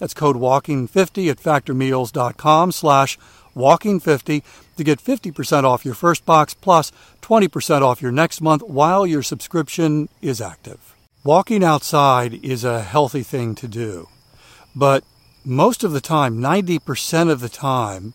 That's code WALKING50 at factormeals.com slash WALKING50 to get 50% off your first box plus 20% off your next month while your subscription is active. Walking outside is a healthy thing to do, but most of the time, 90% of the time,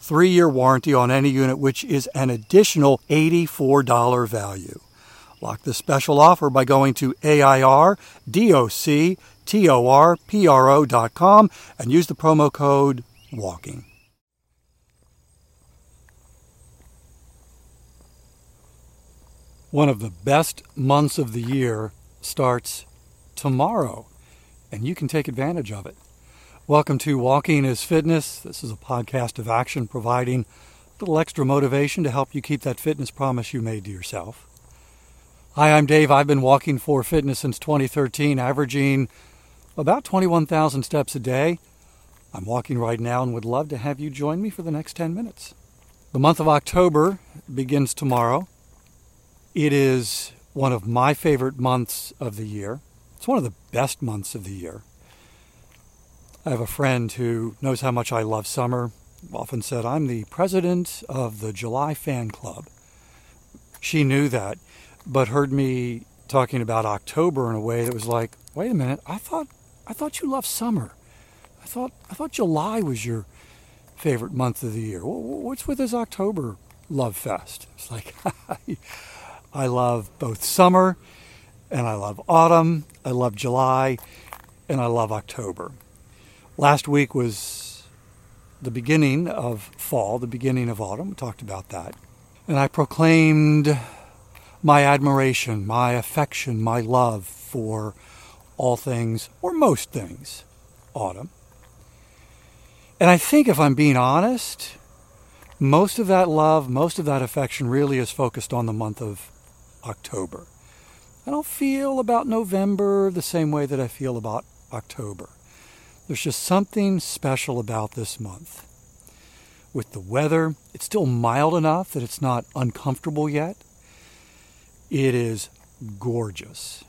three year warranty on any unit, which is an additional $84 value. Lock this special offer by going to AIRDOCTORPRO.com and use the promo code WALKING. One of the best months of the year starts tomorrow, and you can take advantage of it. Welcome to Walking is Fitness. This is a podcast of action providing a little extra motivation to help you keep that fitness promise you made to yourself. Hi, I'm Dave. I've been walking for fitness since 2013, averaging about 21,000 steps a day. I'm walking right now and would love to have you join me for the next 10 minutes. The month of October begins tomorrow. It is one of my favorite months of the year. It's one of the best months of the year. I have a friend who knows how much I love summer. Often said, I'm the president of the July fan club. She knew that, but heard me talking about October in a way that was like, wait a minute, I thought I thought you loved summer. I thought I thought July was your favorite month of the year. What's with this October love fest? It's like I love both summer and I love autumn, I love July, and I love October. Last week was the beginning of fall, the beginning of autumn. We talked about that. And I proclaimed my admiration, my affection, my love for all things, or most things, autumn. And I think if I'm being honest, most of that love, most of that affection really is focused on the month of October. I don't feel about November the same way that I feel about October. There's just something special about this month. With the weather, it's still mild enough that it's not uncomfortable yet. It is gorgeous.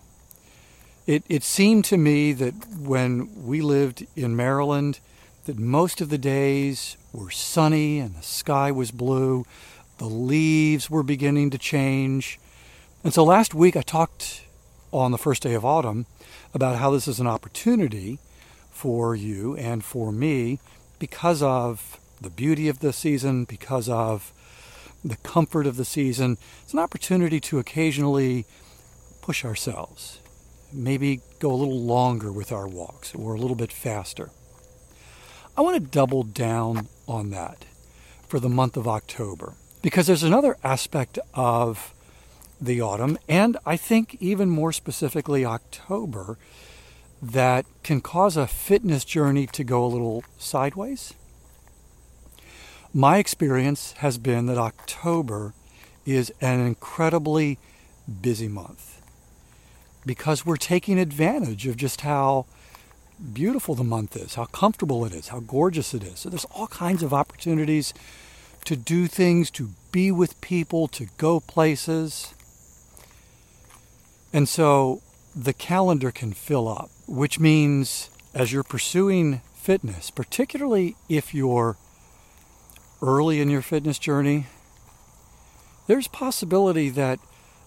It, it seemed to me that when we lived in Maryland, that most of the days were sunny and the sky was blue. The leaves were beginning to change. And so last week I talked on the first day of autumn about how this is an opportunity for you and for me because of the beauty of the season, because of the comfort of the season. It's an opportunity to occasionally push ourselves, maybe go a little longer with our walks or a little bit faster. I want to double down on that. for the month of October. Because there's another aspect of the autumn, and I think even more specifically October, that can cause a fitness journey to go a little sideways. My experience has been that October is an incredibly busy month because we're taking advantage of just how beautiful the month is, how comfortable it is, how gorgeous it is. So there's all kinds of opportunities to do things, to be with people, to go places. And so the calendar can fill up, which means as you're pursuing fitness, particularly if you're early in your fitness journey, there's possibility that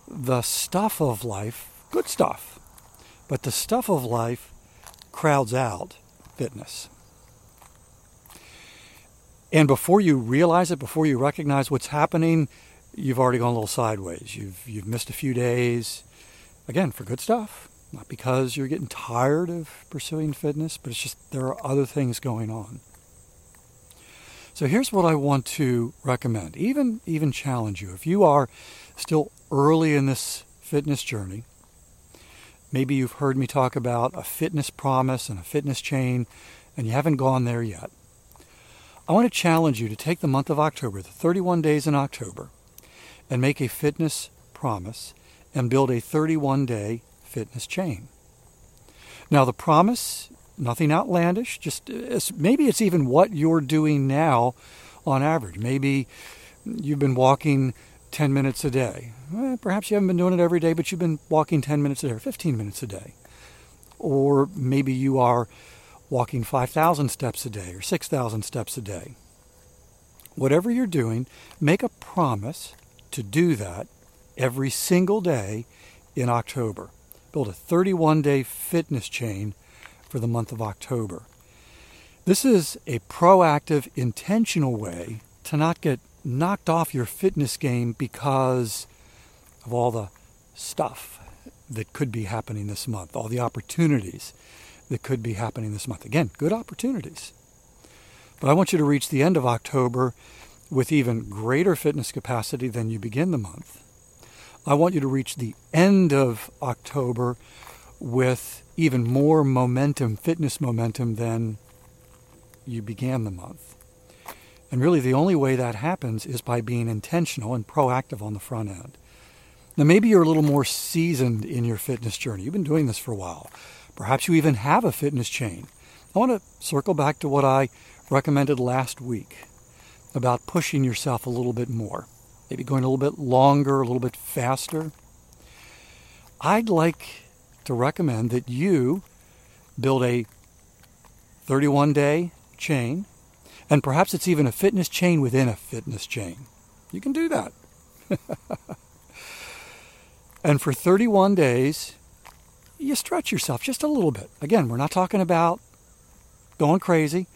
the stuff of life, good stuff, but the stuff of life crowds out fitness. And before you realize it, before you recognize what's happening, you've already gone a little sideways. You've you've missed a few days. Again, for good stuff. Not because you're getting tired of pursuing fitness, but it's just there are other things going on. So here's what I want to recommend, even even challenge you. If you are still early in this fitness journey, maybe you've heard me talk about a fitness promise and a fitness chain and you haven't gone there yet. I want to challenge you to take the month of October, the 31 days in October, and make a fitness promise and build a 31 day fitness chain. Now, the promise, nothing outlandish, just maybe it's even what you're doing now on average. Maybe you've been walking 10 minutes a day. Eh, perhaps you haven't been doing it every day, but you've been walking 10 minutes a day or 15 minutes a day. Or maybe you are walking 5,000 steps a day or 6,000 steps a day. Whatever you're doing, make a promise to do that every single day in October. Build a 31 day fitness chain for the month of October. This is a proactive, intentional way to not get knocked off your fitness game because of all the stuff that could be happening this month, all the opportunities that could be happening this month. Again, good opportunities. But I want you to reach the end of October with even greater fitness capacity than you begin the month. I want you to reach the end of October with even more momentum, fitness momentum, than you began the month. And really, the only way that happens is by being intentional and proactive on the front end. Now, maybe you're a little more seasoned in your fitness journey. You've been doing this for a while. Perhaps you even have a fitness chain. I want to circle back to what I recommended last week about pushing yourself a little bit more, maybe going a little bit longer, a little bit faster. I'd like to recommend that you build a 31 day chain, and perhaps it's even a fitness chain within a fitness chain. You can do that. and for 31 days, you stretch yourself just a little bit. Again, we're not talking about going crazy.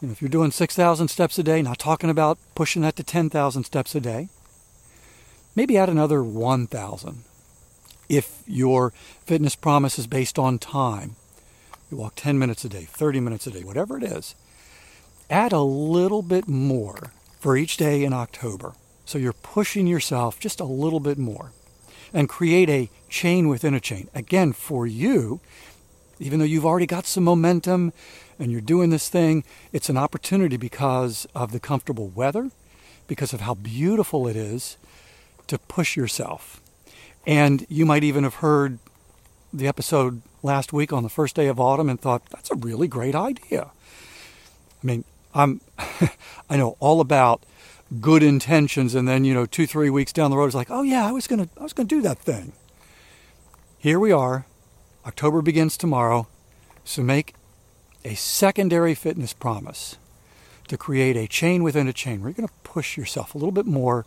If you're doing 6,000 steps a day, not talking about pushing that to 10,000 steps a day. Maybe add another 1,000 if your fitness promise is based on time. You walk 10 minutes a day, 30 minutes a day, whatever it is. Add a little bit more for each day in October. So you're pushing yourself just a little bit more and create a chain within a chain. Again, for you, even though you've already got some momentum and you're doing this thing, it's an opportunity because of the comfortable weather, because of how beautiful it is to push yourself. And you might even have heard the episode last week on the first day of autumn and thought, that's a really great idea. I mean, I'm I know all about good intentions and then, you know, two, three weeks down the road it's like, oh yeah, I was gonna I was gonna do that thing. Here we are. October begins tomorrow. So make a secondary fitness promise to create a chain within a chain where you're going to push yourself a little bit more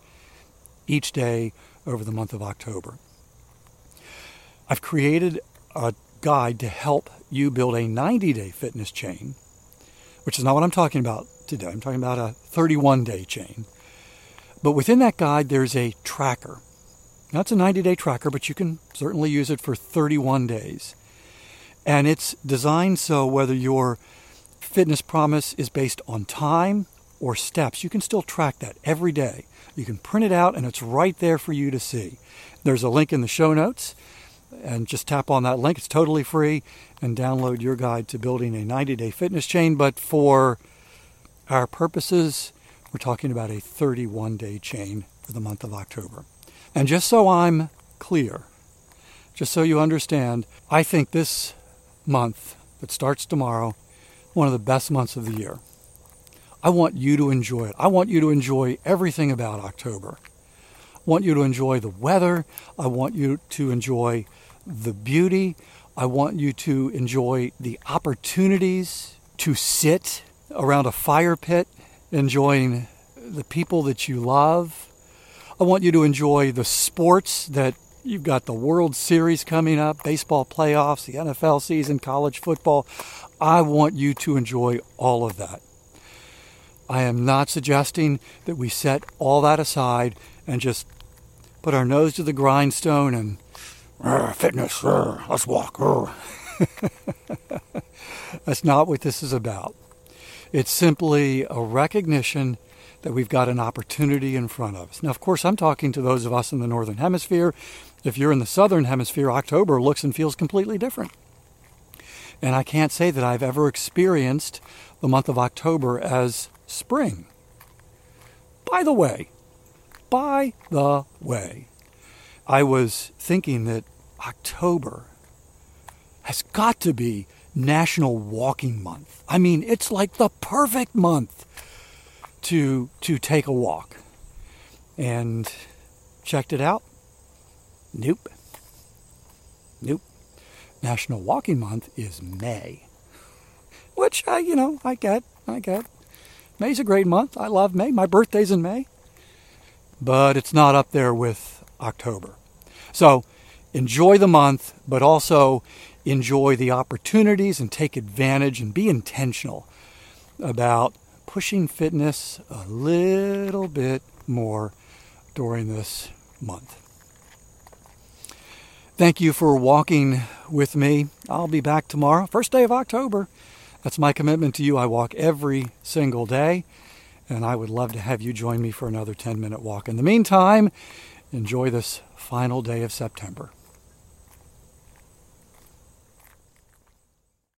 each day over the month of October. I've created a guide to help you build a 90 day fitness chain, which is not what I'm talking about today. I'm talking about a 31 day chain. But within that guide, there's a tracker. Now, it's a 90 day tracker, but you can certainly use it for 31 days. And it's designed so whether your fitness promise is based on time or steps. You can still track that every day. You can print it out and it's right there for you to see. There's a link in the show notes and just tap on that link. It's totally free and download your guide to building a 90 day fitness chain. But for our purposes, we're talking about a 31 day chain for the month of October. And just so I'm clear, just so you understand, I think this month that starts tomorrow, one of the best months of the year. I want you to enjoy it. I want you to enjoy everything about October. I want you to enjoy the weather. I want you to enjoy the beauty. I want you to enjoy the opportunities to sit around a fire pit, enjoying the people that you love. I want you to enjoy the sports that you've got the World Series coming up, baseball playoffs, the NFL season, college football. I want you to enjoy all of that. I am not suggesting that we set all that aside and just put our nose to the grindstone and fitness, let's walk. That's not what this is about. It's simply a recognition that we've got an opportunity in front of us. Now, of course, I'm talking to those of us in the Northern Hemisphere. If you're in the Southern Hemisphere, October looks and feels completely different. And I can't say that I've ever experienced the month of October as spring. By the way, by the way, I was thinking that October has got to be National Walking Month. I mean, it's like the perfect month to to take a walk. And checked it out. Nope. Nope. National Walking Month is May. Which I, you know, I get. I get. May's a great month. I love May. My birthday's in May. But it's not up there with October. So enjoy the month, but also enjoy the opportunities and take advantage and be intentional about pushing fitness a little bit more during this month. Thank you for walking with me. I'll be back tomorrow, first day of October. That's my commitment to you. I walk every single day, and I would love to have you join me for another 10 minute walk. In the meantime, enjoy this final day of September.